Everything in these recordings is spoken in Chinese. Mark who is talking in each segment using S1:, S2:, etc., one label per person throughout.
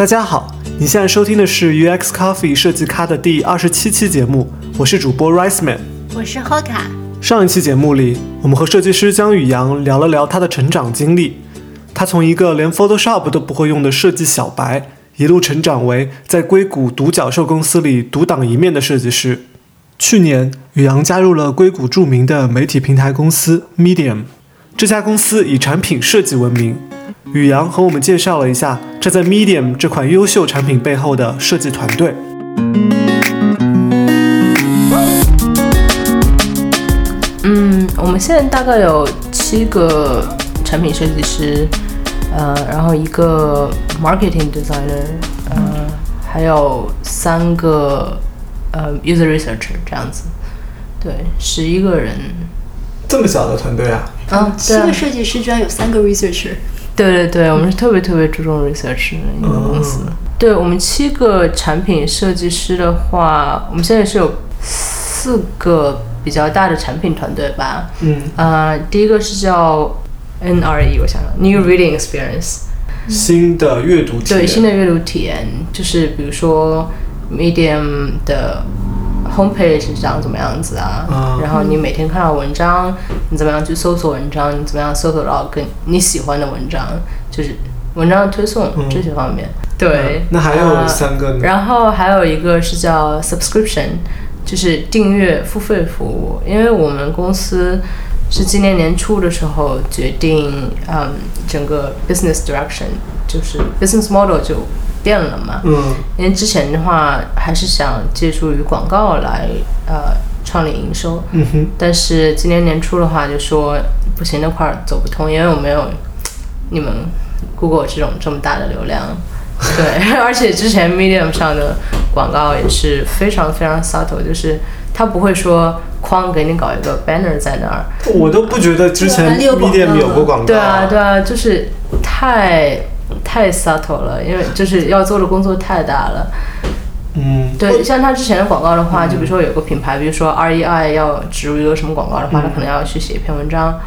S1: 大家好，你现在收听的是 UX Coffee 设计咖的第二十七期节目，我是主播 Rice Man，
S2: 我是 Hoka。
S1: 上一期节目里，我们和设计师江宇阳聊了聊他的成长经历，他从一个连 Photoshop 都不会用的设计小白，一路成长为在硅谷独角兽公司里独当一面的设计师。去年，宇阳加入了硅谷著名的媒体平台公司 Medium，这家公司以产品设计闻名。宇阳和我们介绍了一下站在 Medium 这款优秀产品背后的设计团队。
S3: 嗯，我们现在大概有七个产品设计师，呃，然后一个 marketing designer，呃，还有三个呃 user researcher 这样子，对，十一个人。
S1: 这么小的团队啊？
S3: 啊，
S2: 七个设计师居然有三个 researcher。
S3: 对对对，我们是特别特别注重 research 的一个公司。对我们七个产品设计师的话，我们现在是有四个比较大的产品团队吧。
S1: 嗯。
S3: 呃，第一个是叫 NRE，我想想，New Reading Experience，
S1: 新的阅读体验。
S3: 对，新的阅读体验，就是比如说 Medium 的。Homepage 是长怎么样子啊？然后你每天看到文章，你怎么样去搜索文章？你怎么样搜索到跟你喜欢的文章？就是文章的推送这些方面。对，
S1: 那还有三个。
S3: 然后还有一个是叫 Subscription，就是订阅付费服务。因为我们公司是今年年初的时候决定，嗯，整个 Business Direction 就是 Business Model 就。变了嘛？
S1: 嗯，
S3: 因为之前的话还是想借助于广告来呃创立营收，
S1: 嗯哼。
S3: 但是今年年初的话就说不行，那块儿走不通，因为我没有你们 Google 这种这么大的流量，对，而且之前 Medium 上的广告也是非常非常 subtle，就是他不会说框给你搞一个 banner 在那儿，
S1: 我都不觉得之前 Medium 有过广告，
S3: 对啊对啊，就是太。太 subtle 了，因为就是要做的工作太大了。
S1: 嗯，
S3: 对，像他之前的广告的话，就比如说有个品牌，比如说 REI 要植入一个什么广告的话，他可能要去写一篇文章，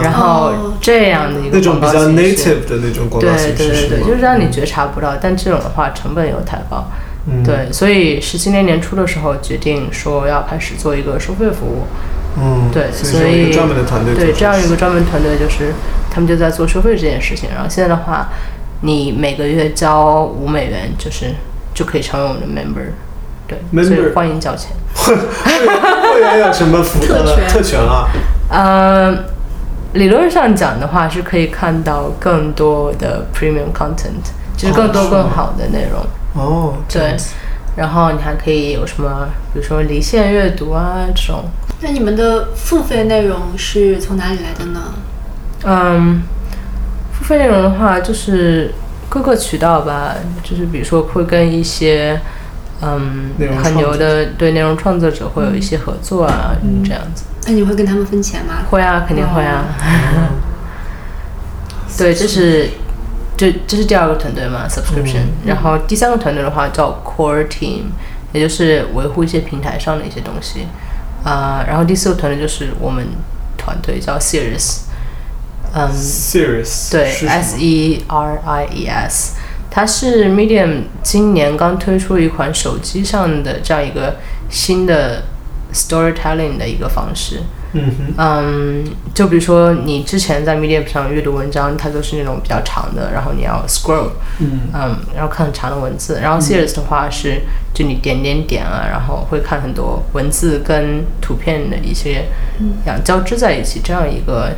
S3: 然后这样的一个
S1: 那种比较 native 的那种广告
S3: 对对对对，就是让你觉察不到，但这种的话成本又太高。
S1: 嗯，
S3: 对，所以是今年年初的时候决定说要开始做一个收费服务。
S1: 嗯，
S3: 对，
S1: 所
S3: 以
S1: 专门的团队
S3: 对这样一个专门团队就是他们就在做收费这件事情，然后现在的话。你每个月交五美元，就是就可以成为我们的 member，对，所以欢迎交钱。
S1: 会员有什么福特权特权啊？
S3: 呃，理论上讲的话，是可以看到更多的 premium content，就是更多更好的内容。
S1: 哦，
S3: 对。然后你还可以有什么，比如说离线阅读啊这种。
S2: 那你们的付费内容是从哪里来的呢？
S3: 嗯。付费内容的话，就是各个渠道吧，就是比如说会跟一些嗯很牛的对内容创作者会有一些合作啊，这样子。
S2: 那你会跟他们分钱吗？
S3: 会啊，肯定会啊。对，这是这这是第二个团队嘛，subscription。然后第三个团队的话叫 core team，也就是维护一些平台上的一些东西啊。然后第四个团队就是我们团队叫 series。
S1: 嗯，Serious
S3: 对，S E R I E S，它是 Medium 今年刚推出一款手机上的这样一个新的 storytelling 的一个方式。
S1: 嗯哼，
S3: 嗯，就比如说你之前在 Medium 上阅读文章，它都是那种比较长的，然后你要 scroll，
S1: 嗯，
S3: 嗯，然后看很长的文字。然后 Serious 的话是就你点点点啊，然后会看很多文字跟图片的一些，嗯交织在一起这样一个。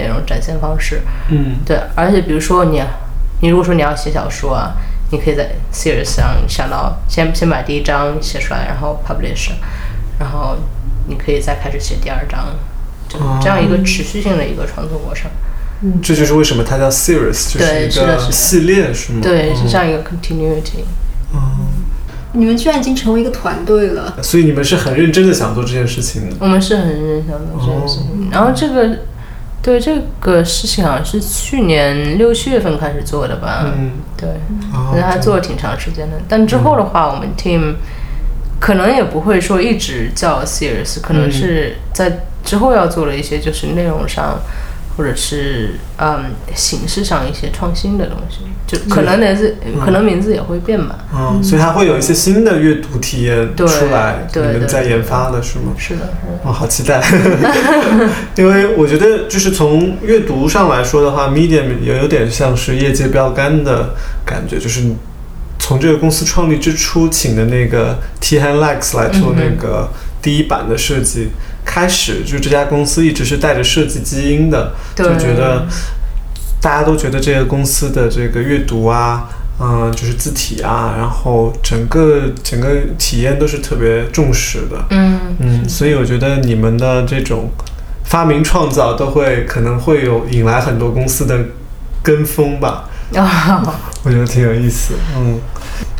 S3: 内容展现方式，
S1: 嗯，
S3: 对，而且比如说你，你如果说你要写小说啊，你可以在 series 上想到先先把第一章写出来，然后 publish，然后你可以再开始写第二章，就这样一个持续性的一个创作过程。
S1: 嗯，这就是为什么它叫 series，就是一个系列，是吗？
S3: 对，是这样一个 continuity。
S1: 嗯，
S2: 你们居然已经成为一个团队了，
S1: 所以你们是很认真的想做这件事情的。
S3: 我们是很认真想做这件事情，然后这个。对这个事情好像是去年六七月份开始做的吧？
S1: 嗯，
S3: 对，那还做了挺长时间的。但之后的话，我们 team 可能也不会说一直叫 serious，可能是在之后要做的一些就是内容上或者是嗯形式上一些创新的东西，就可能也是、可能名字也会变吧。
S1: 嗯，所以它会有一些新的阅读体验出来，
S3: 对对
S1: 你们在研发的是吗？
S3: 是的，我
S1: 哦，好期待！因为我觉得，就是从阅读上来说的话，Medium 也有点像是业界标杆的感觉，就是从这个公司创立之初请的那个 T Han Lex 来做那个第一版的设计，开始就这家公司一直是带着设计基因的，就觉得大家都觉得这个公司的这个阅读啊。嗯，就是字体啊，然后整个整个体验都是特别重视的。
S3: 嗯
S1: 嗯，所以我觉得你们的这种发明创造都会可能会有引来很多公司的跟风吧，
S3: 啊，
S1: 我觉得挺有意思。嗯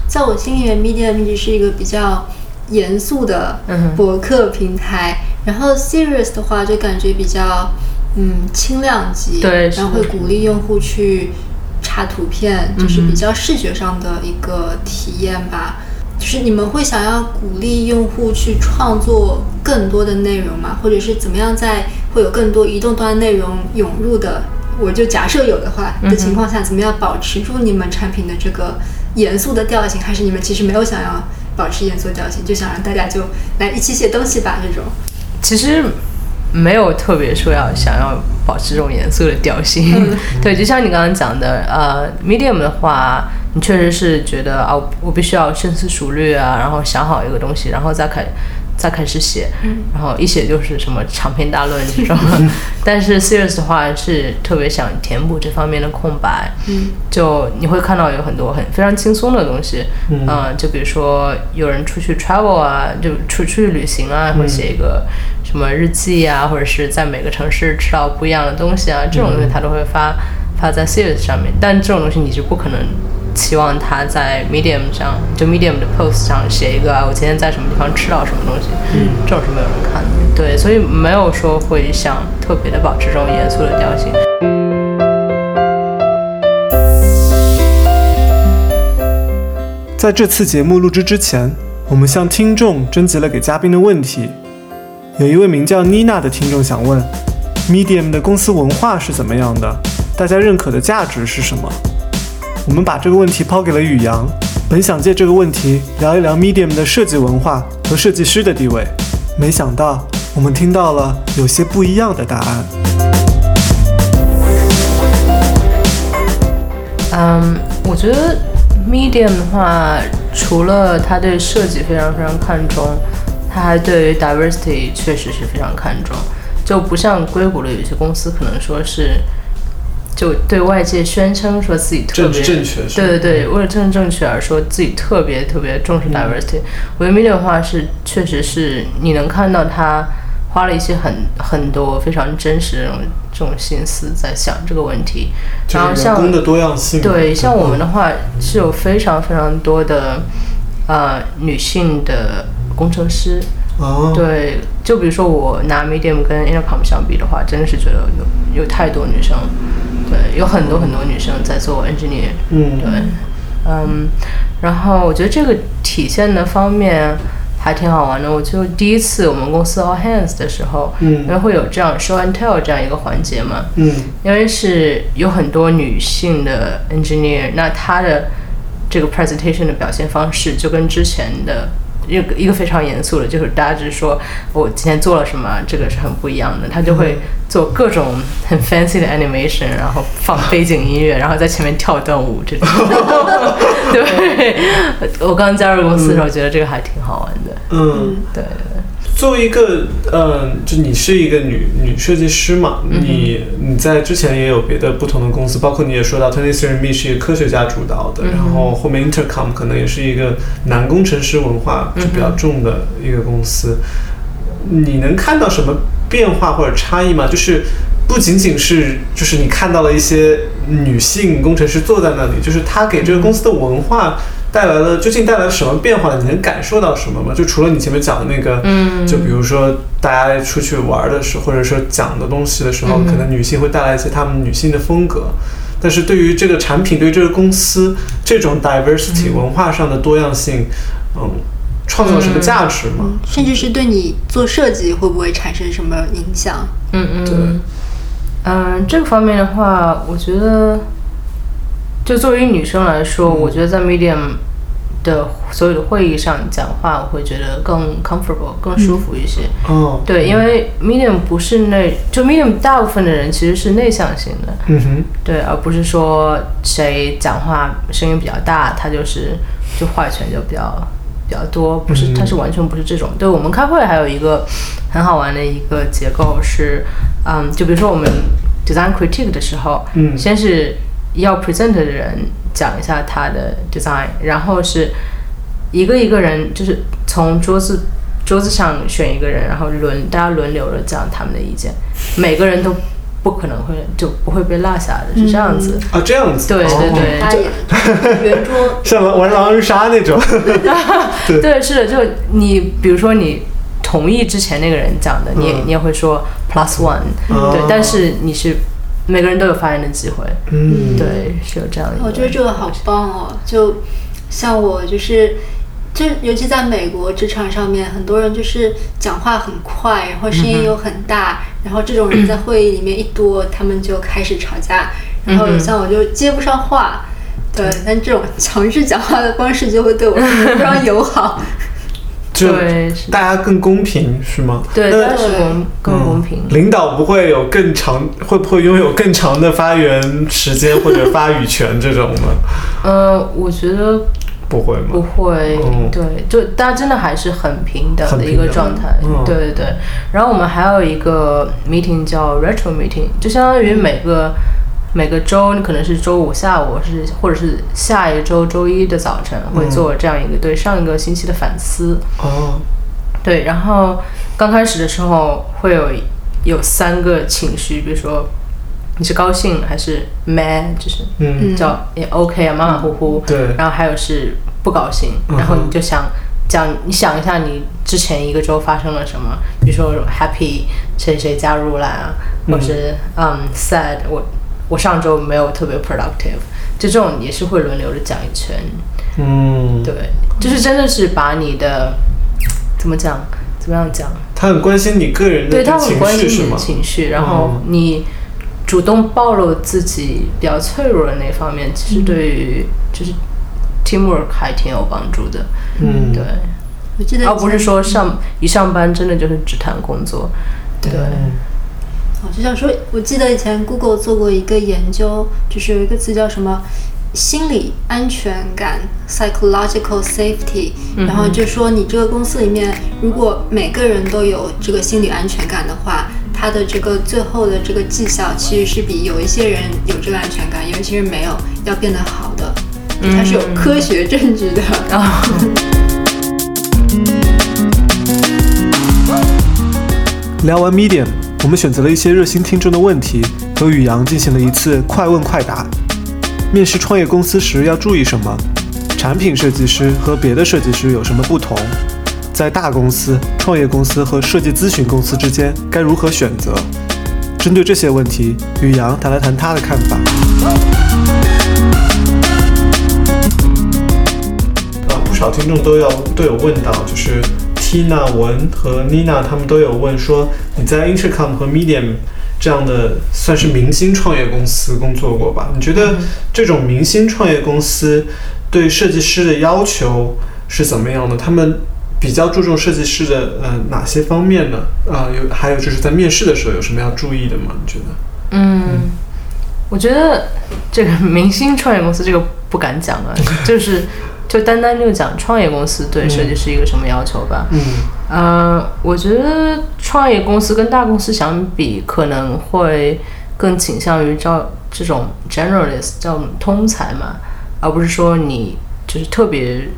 S2: 在我心里面，Medium 一直是一个比较严肃的
S3: 嗯
S2: 博客平台，然后 Serious 的话就感觉比较嗯轻量级，
S3: 对
S2: 然后会鼓励用户去插图片，就是比较视觉上的一个体验吧。就是你们会想要鼓励用户去创作更多的内容吗？或者是怎么样在会有更多移动端内容涌入的，我就假设有的话的情况下，怎么样保持住你们产品的这个严肃的调性？还是你们其实没有想要保持严肃调性，就想让大家就来一起写东西吧这种？
S3: 其实没有特别说要想要保持这种严肃的调性。对，就像你刚刚讲的，呃，medium 的话，你确实是觉得啊，我必须要深思熟虑啊，然后想好一个东西，然后再开。再开始写，然后一写就是什么长篇大论这种，但是 serious 的话是特别想填补这方面的空白，
S2: 嗯，
S3: 就你会看到有很多很非常轻松的东西，
S1: 嗯。
S3: 呃就比如说有人出去 travel 啊，就出出去旅行啊，会写一个什么日记啊，或者是在每个城市吃到不一样的东西啊，这种东西他都会发发在 Serious 上面，但这种东西你是不可能期望他在 Medium 上，就 Medium 的 post 上写一个啊，我今天在什么地方吃到什么东西，嗯，这种是没有人看的，对，所以没有说会想特别的保持这种严肃的调性。
S1: 在这次节目录制之前，我们向听众征集了给嘉宾的问题。有一位名叫妮娜的听众想问：Medium 的公司文化是怎么样的？大家认可的价值是什么？我们把这个问题抛给了宇阳，本想借这个问题聊一聊 Medium 的设计文化和设计师的地位，没想到我们听到了有些不一样的答案。
S3: 嗯，我觉得 Medium 的话，除了他对设计非常非常看重，他还对于 diversity 确实是非常看重。就不像硅谷的有些公司，可能说是就对外界宣称说自己特别
S1: 正确
S3: 对对对，为了政治正确而说自己特别特别重视 diversity。我觉得 Medium 的话是确实是你能看到他花了一些很很多非常真实的这种这种心思在想这个问题，然后像
S1: 的多样性。
S3: 对，像我们的话是有非常非常多的呃女性的工程师。
S1: 哦，
S3: 对，就比如说我拿 Medium 跟 Intercom 相比的话，真的是觉得有有太多女生，对，有很多很多女生在做 engineer。
S1: 嗯，
S3: 对，嗯，然后我觉得这个体现的方面还挺好玩的。我就第一次我们公司 All Hands 的时候，
S1: 嗯
S3: 因为会有这样 show and tell 这样一个环节嘛，
S1: 嗯
S3: 因为是有很多女性的 engineer，那她的这个 presentation 的表现方式就跟之前的一个一个非常严肃的，就是大家只是说我今天做了什么，这个是很不一样的。他就会做各种很 fancy 的 animation，然后放背景音乐，然后在前面跳段舞这种。对，我刚加入公司的时候，觉得这个还挺好玩的。
S1: 嗯。
S3: 对对对。
S1: 作为一个，嗯，就你是一个女女设计师嘛，你你在之前也有别的不同的公司，包括你也说到 Twenty Three Me 是一个科学家主导的，然后后面 Intercom 可能也是一个男工程师文化就比较重的一个公司，你能看到什么变化或者差异吗？就是不仅仅是就是你看到了一些女性工程师坐在那里，就是她给这个公司的文化带来了究竟带来了什么变化？你能感受到什么吗？就除了你前面讲的那个，
S3: 嗯
S1: 就比如说大家出去玩的时候，或者说讲的东西的时候，可能女性会带来一些她们女性的风格。但是对于这个产品，对于这个公司这种 diversity 文化上的多样性，嗯，创造了什么价值吗？
S2: 甚至是对你做设计会不会产生什么影响？
S3: 嗯嗯，
S1: 对
S3: 嗯，这个方面的话，我觉得，就作为女生来说，我觉得在 Medium 的所有的会议上讲话，我会觉得更 comfortable，更舒服一些。
S1: 哦，
S3: 对，因为 Medium 不是那，就 Medium 大部分的人其实是内向型的，
S1: 嗯哼，
S3: 对，而不是说谁讲话声音比较大，他就是就话语权就比较比较多，不是，他是完全不是这种。对我们开会还有一个很好玩的一个结构是，嗯，就比如说我们 design critique 的时候，
S1: 嗯。
S3: 先是要 present 的人讲一下他的 design，然后是一个一个人就是从桌子桌子上选一个人，然后轮大家轮流着讲他们的意见，每个人都不可能会就不会被落下的，是这样子。
S1: 啊，这样子，
S3: 对对
S1: 哦。
S3: 对。
S2: 圆桌
S1: 像玩玩狼人杀那种，对。
S3: 对，是的，就你比如说你同意之前那个人讲的，你也
S1: 嗯。
S3: 你也会说 plus one，、
S1: 哦。
S3: 对，但是你是每个人都有发言的机会，
S1: 嗯，
S3: 对，是有这样一个。
S2: 我觉得这个好棒哦！就像我就是，就尤其在美国职场上面，很多人就是讲话很快，然后声音又很大，然后这种人在会议里面一多，他们就开始吵架，然后像我就接不上话。对，但这种强制讲话的方式就会对我非常友好。
S1: 就
S3: 对
S1: 大家更公平是吗？
S3: 对，是公更公平。
S1: 领导不会有更长，会不会拥有更长的发言时间或者发语权这种吗？
S3: 呃，我觉得
S1: 不会吗？
S3: 不会，
S1: 嗯
S3: 对，就大家真的还是很平等的一个状态，
S1: 嗯
S3: 对对对。然后我们还有一个 meeting 叫 retro meeting，就相当于每个每个周，你可能是周五下午，是或者是下一周周一的早晨会做这样一个对上一个星期的反思，
S1: 哦，
S3: 对。然后刚开始的时候会有有三个情绪，比如说你是高兴还是 mad，就是
S1: 嗯，
S3: 叫也 OK 啊，马马虎虎。
S1: 对，
S3: 然后还有是不高兴，然后你就想讲，你想一下你之前一个周发生了什么，比如说 happy 谁谁加入了啊，或是嗯 sad 我我上周没有特别 productive，就这种也是会轮流的讲一圈，
S1: 嗯，
S3: 对，就是真的是把你的怎么讲，怎么样讲，
S1: 他很关心你个人的
S3: 对他很
S1: 情
S3: 关心你的
S1: 绪是吗？
S3: 情绪，然后
S1: 嗯
S3: 你主动暴露自己比较脆弱的那方面，其实对于就是 teamwork 还挺有帮助的。
S1: 嗯，
S3: 对，
S2: 我记得
S3: 而不是说上一上班真的就是只谈工作。对，
S1: 嗯
S2: 我就像说，我记得以前 Google 做过一个研究，就是有一个词叫什么心理安全感 （psychological safety），、然后就说你这个公司里面，如果每个人都有这个心理安全感的话，它的这个最后的这个绩效其实是比有一些人有这个安全感，有一些人没有要变得好的，它是有科学证据的。
S3: 啊，
S1: 聊完 Medium，我们选择了一些热心听众的问题，和宇阳进行了一次快问快答。面试创业公司时要注意什么？产品设计师和别的设计师有什么不同？在大公司、创业公司和设计咨询公司之间该如何选择？针对这些问题，宇阳谈了谈他的看法。啊，不少听众都要都有问到，就是 Tina 文和 Nina 他们都有问说，你在 Intercom 和 Medium 这样的算是明星创业公司工作过吧？你觉得这种明星创业公司对设计师的要求是怎么样的？他们比较注重设计师的呃哪些方面呢？啊、有还有就是在面试的时候有什么要注意的吗？你觉得？
S3: 嗯，我觉得这个明星创业公司这个不敢讲啊，就是就单单就讲创业公司对设计师一个什么要求吧。
S1: 嗯
S3: 呃，我觉得创业公司跟大公司相比，可能会更倾向于招这种 generalist 叫通才嘛，而不是说你就是特别。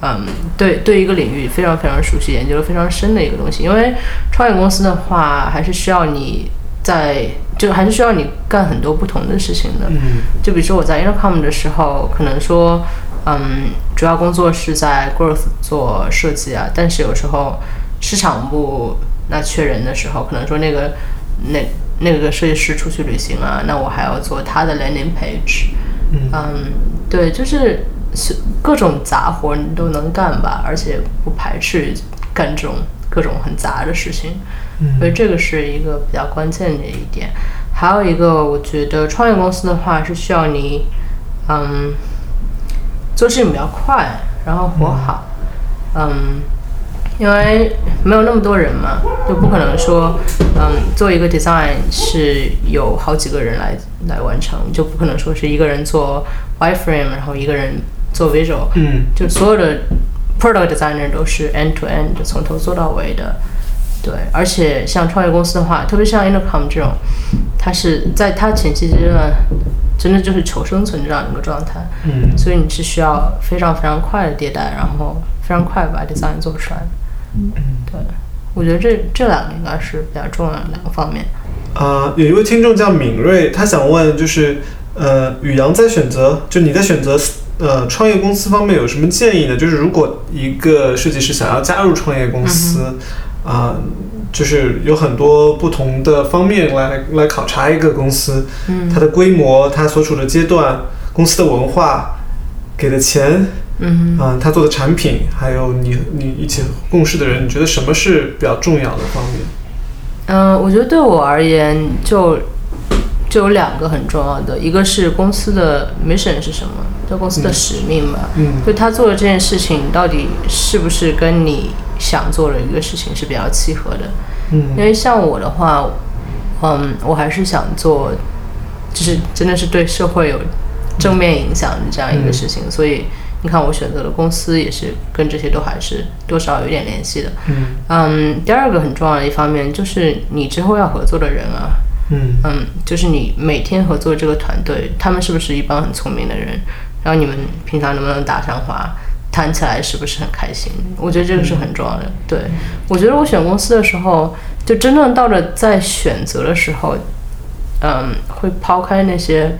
S3: 嗯，对，对一个领域非常非常熟悉，研究的非常深的一个东西。因为创业公司的话，还是需要你在，就还是需要你干很多不同的事情的。
S1: 嗯
S3: 就比如说我在 Intercom 的时候，可能说，嗯，主要工作是在 Growth 做设计啊，但是有时候市场部那缺人的时候，可能说那个那那个设计师出去旅行啊，那我还要做他的 landing page。
S1: 嗯
S3: 嗯，对，就是是各种杂活你都能干吧，而且不排斥干这种各种很杂的事情。所以这个是一个比较关键的一点。还有一个，我觉得创业公司的话是需要你，嗯，做事情比较快，然后活好，嗯，因为没有那么多人嘛，就不可能说，嗯，做一个 design 是有好几个人来来完成，就不可能说是一个人做 wireframe，然后一个人做 visual，
S1: 嗯。
S3: 就所有的 product designer 都是 end to end 从头做到尾的。对，而且像创业公司的话，特别像 Intercom 这种，它是在它前期阶段，真的就是求生存这样一个状态，
S1: 嗯
S3: 所以你是需要非常非常快的迭代，然后非常快把 design 做出来。
S1: 嗯
S3: 对，我觉得这这两个应该是比较重要的两个方面。
S1: 啊、有一位听众叫敏锐，他想问就是，呃，宇阳在选择，就你在选择呃创业公司方面有什么建议呢？就是如果一个设计师想要加入创业公司，啊、就是有很多不同的方面来来考察一个公司，
S3: 嗯
S1: 它的规模、它所处的阶段、公司的文化、给的钱，
S3: 嗯
S1: 啊、他做的产品，还有你你一起共事的人，你觉得什么是比较重要的方面？
S3: 嗯、我觉得对我而言就就有两个很重要的，一个是公司的 mission 是什么，就公司的使命吧。
S1: 嗯
S3: 就他做的这件事情到底是不是跟你想做的一个事情是比较契合的？因
S1: 嗯
S3: 为像我的话，嗯，我还是想做，就是真的是对社会有正面影响的这样一个事情，所以你看我选择的公司也是跟这些都还是多少有点联系的。
S1: 嗯
S3: 嗯，第二个很重要的一方面就是你之后要合作的人啊，
S1: 嗯
S3: 嗯，就是你每天合作这个团队，他们是不是一帮很聪明的人？然后你们平常能不能打上话，谈起来是不是很开心？我觉得这个是很重要的。对，我觉得我选公司的时候，就真正到了在选择的时候，嗯，会抛开那些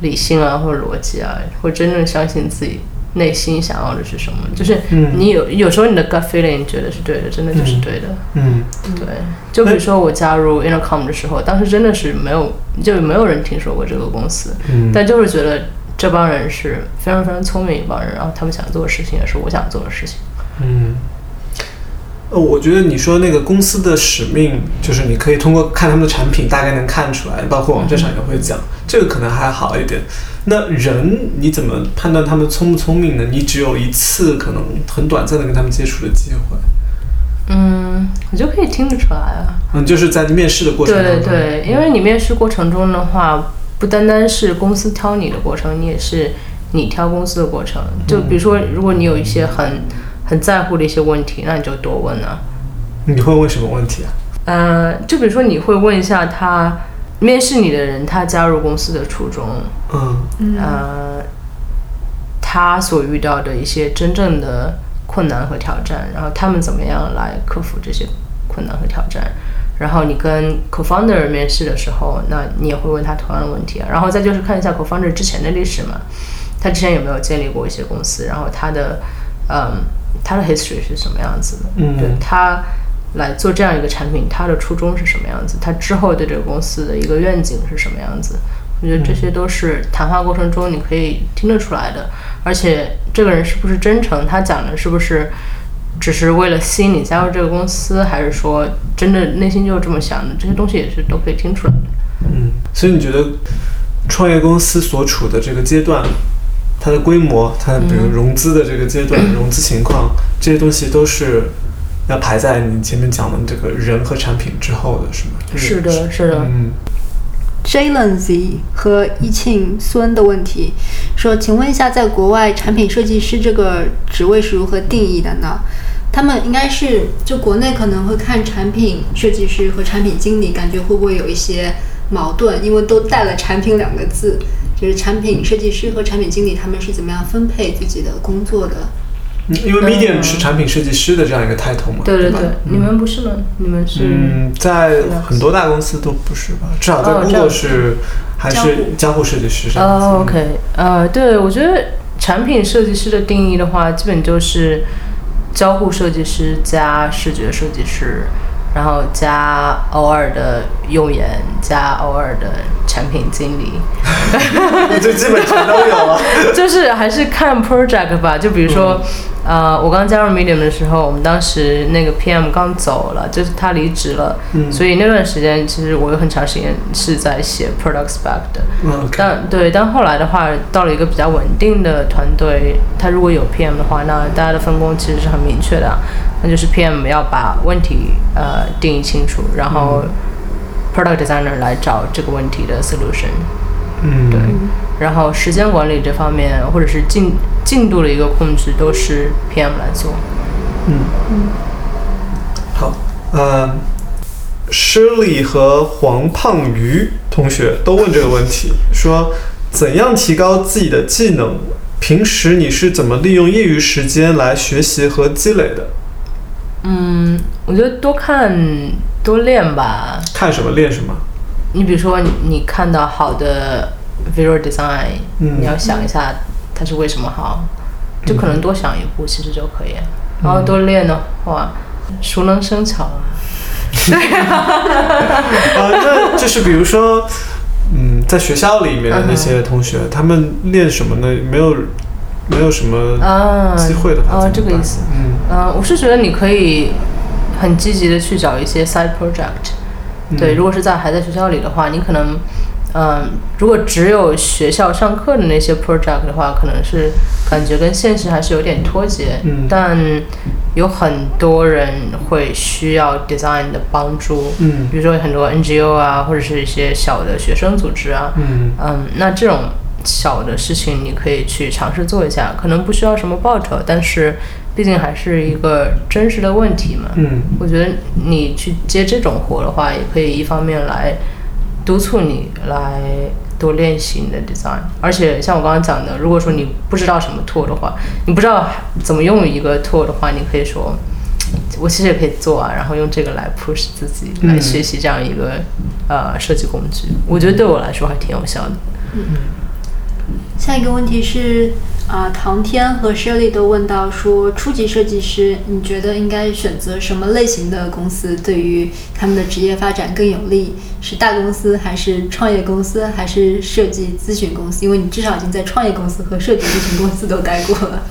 S3: 理性啊或者逻辑啊，会真正相信自己内心想要的是什么。就是
S1: 嗯
S3: 你有有时候你的 gut feeling 觉得是对的，真的就是对的。
S1: 嗯
S3: 对，就比如说我加入 Intercom 的时候，当时真的是没有，就没有人听说过这个公司，
S1: 嗯
S3: 但就是觉得这帮人是非常非常聪明一帮人，然后他们想做的事情也是我想做的事情。
S1: 嗯。呃，我觉得你说那个公司的使命，就是你可以通过看他们的产品，大概能看出来，包括网站上也会讲，这个可能还好一点。那人你怎么判断他们聪不聪明呢？你只有一次可能很短暂的跟他们接触的机会，
S3: 嗯，我就可以听得出来啊。
S1: 嗯，就是在面试的过程中，
S3: 对对，因为你面试过程中的话，不单单是公司挑你的过程，你也是你挑公司的过程。就比如说，如果你有一些很很在乎的一些问题，那你就多问啊。
S1: 你会问什么问题啊？
S3: 呃，就比如说你会问一下他面试你的人，他加入公司的初衷，
S1: 嗯
S3: 呃，他所遇到的一些真正的困难和挑战，然后他们怎么样来克服这些困难和挑战。然后你跟 co-founder 面试的时候，那你也会问他同样的问题啊。然后再就是看一下 co-founder 之前的历史嘛，他之前有没有建立过一些公司，然后他的嗯他的 history 是什么样子的，
S1: 嗯
S3: 对他来做这样一个产品，他的初衷是什么样子，他之后对这个公司的一个愿景是什么样子。我觉得这些都是谈话过程中你可以听得出来的，而且这个人是不是真诚，他讲的是不是只是为了吸引你加入这个公司，还是说真的内心就是这么想的，这些东西也是都可以听出来的。
S1: 嗯，所以你觉得创业公司所处的这个阶段，它的规模，它比如融资的这个阶段、融资情况，这些东西都是要排在你前面讲的这个人和产品之后的，是吗？
S3: 是的，是的，
S1: 嗯
S2: Jalen Z 和一庆孙的问题，说：“请问一下，在国外产品设计师这个职位是如何定义的呢？他们应该是就国内可能会看产品设计师和产品经理，感觉会不会有一些矛盾？因为都带了‘产品’两个字，就是产品设计师和产品经理他们是怎么样分配自己的工作的？
S1: 嗯因为 Medium 是产品设计师的这样一个 title 嘛，
S3: 对对对，你们不是吗？你们是、
S1: 嗯，在很多大公司都不是吧？至少在 Google 是还是交互设计师这样子。
S3: 哦，OK，呃，对，我觉得产品设计师的定义的话，基本就是交互设计师加视觉设计师，然后加偶尔的用研，加偶尔的产品经理，
S1: 就基本全都有了。
S3: 就是还是看 project 吧。就比如说，呃，我刚加入 Medium 的时候，我们当时那个 PM 刚走了，就是他离职了，
S1: 嗯
S3: 所以那段时间其实我有很长时间是在写 product spec 的。但对，但后来的话，到了一个比较稳定的团队，他如果有 PM 的话，那大家的分工其实是很明确的，那就是 PM 要把问题呃定义清楚，然后 product designer 来找这个问题的 solution。
S1: 嗯，
S3: 对，然后时间管理这方面，或者是进进度的一个控制，都是 PM 来做。
S1: 嗯好，呃，Shirley 和黄胖鱼同学都问这个问题，说怎样提高自己的技能？平时你是怎么利用业余时间来学习和积累的？
S3: 嗯，我觉得多看多练吧。
S1: 看什么练什么？
S3: 你比如说你，看到好的 visual design，、
S1: 嗯
S3: 你要想一下它是为什么好，就可能多想一步，其实就可以了。然后多练的话，熟能生巧啊。
S1: 啊，那就是比如说，嗯，在学校里面的那些同学，他们练什么呢？没有，没有什么
S3: 啊，
S1: 机会的话，
S3: 哦，这个意思。
S1: 嗯。
S3: 嗯、我是觉得你可以很积极的去找一些 side project。对，
S1: 嗯
S3: 如果是在还在学校里的话，你可能，嗯、如果只有学校上课的那些 project 的话，可能是感觉跟现实还是有点脱节。
S1: 嗯。
S3: 但有很多人会需要 design 的帮助，
S1: 嗯。
S3: 比如说很多 NGO 啊，或者是一些小的学生组织啊，
S1: 嗯。
S3: 嗯，那这种小的事情你可以去尝试做一下，可能不需要什么报酬，但是毕竟还是一个真实的问题嘛。
S1: 嗯
S3: 我觉得你去接这种活的话，也可以一方面来督促你来多练习你的 design，而且像我刚刚讲的，如果说你不知道什么 tool 的话，你不知道怎么用一个 tool 的话，你可以说。我其实也可以做啊，然后用这个来 push 自己，来
S1: 嗯
S3: 学习这样一个、呃设计工具。我觉得对我来说还挺有效的。
S2: 下一个问题是，啊、唐天和 Shirley 都问到说，初级设计师，你觉得应该选择什么类型的公司，对于他们的职业发展更有利？是大公司，还是创业公司，还是设计咨询公司？因为你至少已经在创业公司和设计咨询公司都待过了。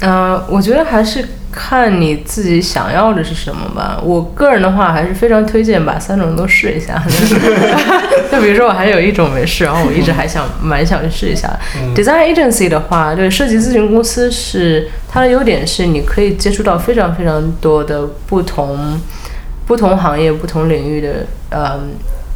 S3: 呃，我觉得还是看你自己想要的是什么吧。我个人的话，还是非常推荐把三种都试一下。就比如说，我还有一种没试，然后我一直还想蛮想去试一下。Design agency 的话，对设计咨询公司是它的优点是你可以接触到非常非常多的不同不同行业、不同领域的嗯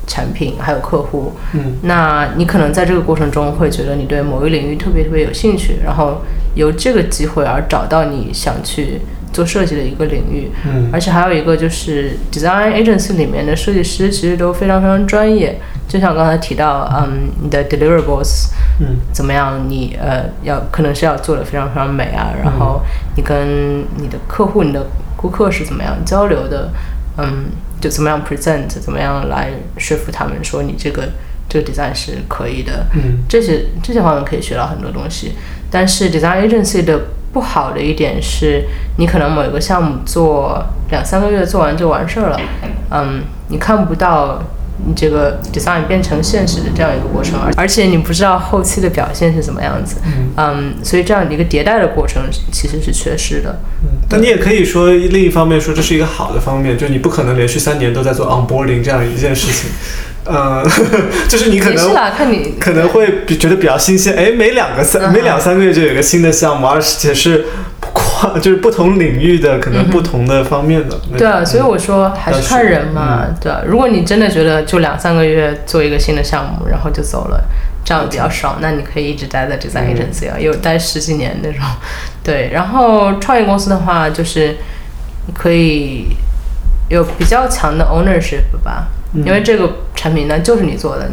S3: 产品还有客户。
S1: 嗯
S3: 那你可能在这个过程中会觉得你对某一领域特别特别有兴趣，然后由这个机会而找到你想去做设计的一个领域。
S1: 嗯
S3: 而且还有一个就是 design agency 里面的设计师其实都非常非常专业，就像刚才提到，嗯，你的 deliverables
S1: 嗯
S3: 怎么样，你呃要可能是要做的非常非常美啊，然后你跟你的客户、你的顾客是怎么样交流的，嗯，就怎么样 present，怎么样来说服他们说你这个这个 design 是可以的，
S1: 嗯
S3: 这些这些方面可以学到很多东西。但是 design agency 的不好的一点是，你可能某一个项目做两三个月做完就完事儿了，嗯，你看不到你这个 design 变成现实的这样一个过程，而而且你不知道后期的表现是怎么样子，嗯，所以这样一个迭代的过程其实是缺失的。
S1: 但你也可以说，另一方面说这是一个好的方面，就你不可能连续三年都在做 onboarding 这样一件事情，呃，就是你可能可能会比觉得比较新鲜，哎，每两个三、
S3: 嗯
S1: 每两三个月就有一个新的项目，而且是跨就是不同领域的，可能不同的方面的。那
S3: 对啊，所以我说还是看人嘛，对啊。如果你真的觉得就两三个月做一个新的项目，然后就走了，这样比较爽，那你可以一直待在 design agency 啊，有待十几年那种。对，然后创业公司的话，就是可以有比较强的 ownership 吧，因为这个产品呢就是你做的，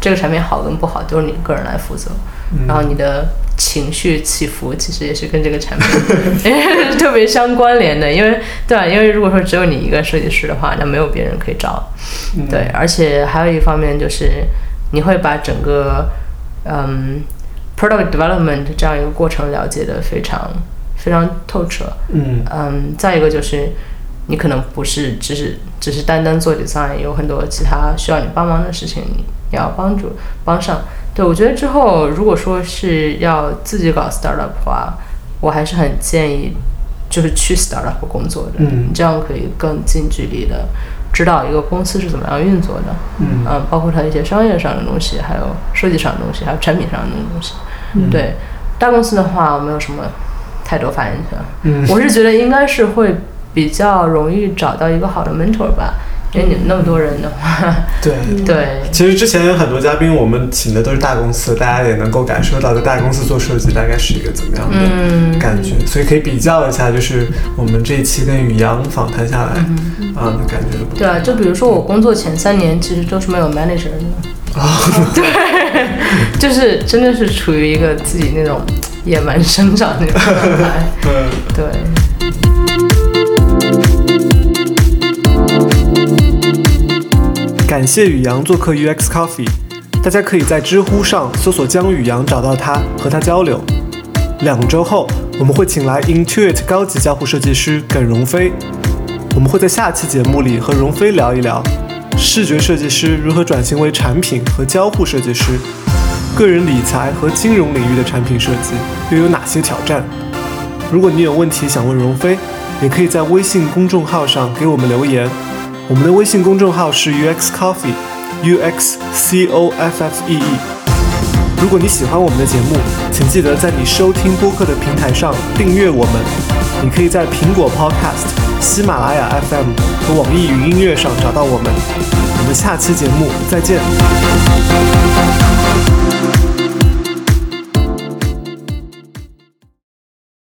S3: 这个产品好跟不好都是你个人来负责，然后你的情绪起伏其实也是跟这个产品 特别相关联的，因为对吧？因为如果说只有你一个设计师的话，那没有别人可以找，对，而且还有一方面就是你会把整个嗯 product development 这样一个过程了解的非常非常透彻，
S1: 嗯。
S3: 嗯，再一个就是你可能不是只是只是单单做 design，有很多其他需要你帮忙的事情，你要帮助帮上。对我觉得之后如果说是要自己搞 startup 的话，我还是很建议就是去 startup 工作的，
S1: 嗯
S3: 这样可以更近距离的知道一个公司是怎么样运作的，
S1: 嗯
S3: 嗯，包括它一些商业上的东西，还有设计上的东西，还有产品上的东西。
S1: 嗯
S3: 对，大公司的话没有什么太多发言权。
S1: 嗯
S3: 我是觉得应该是会比较容易找到一个好的 mentor 吧，因为你们那么多人的话，
S1: 对。
S3: 对，
S1: 其实之前有很多嘉宾，我们请的都是大公司，大家也能够感受到在大公司做设计大概是一个怎么样的
S3: 嗯，
S1: 感觉，所以可以比较一下，就是我们这一期跟宇阳访谈下来，啊、的感觉
S3: 对啊，就比如说我工作前三年其实都是没有 manager 的，
S1: 啊，
S3: 对，就是真的是处于一个自己那种野蛮生长的那种状态，
S1: 嗯，
S3: 对。
S1: 感谢宇阳做客 UX Coffee，大家可以在知乎上搜索江宇阳找到他，和他交流。两周后，我们会请来 Intuit 高级交互设计师耿荣飞，我们会在下期节目里和荣飞聊一聊视觉设计师如何转型为产品和交互设计师，个人理财和金融领域的产品设计又有哪些挑战？如果你有问题想问荣飞，也可以在微信公众号上给我们留言。我们的微信公众号是 UX Coffee，U X C O F F E E。如果你喜欢我们的节目，请记得在你收听播客的平台上订阅我们。你可以在苹果 Podcast、喜马拉雅 FM 和网易云音乐上找到我们。我们下期节目再见。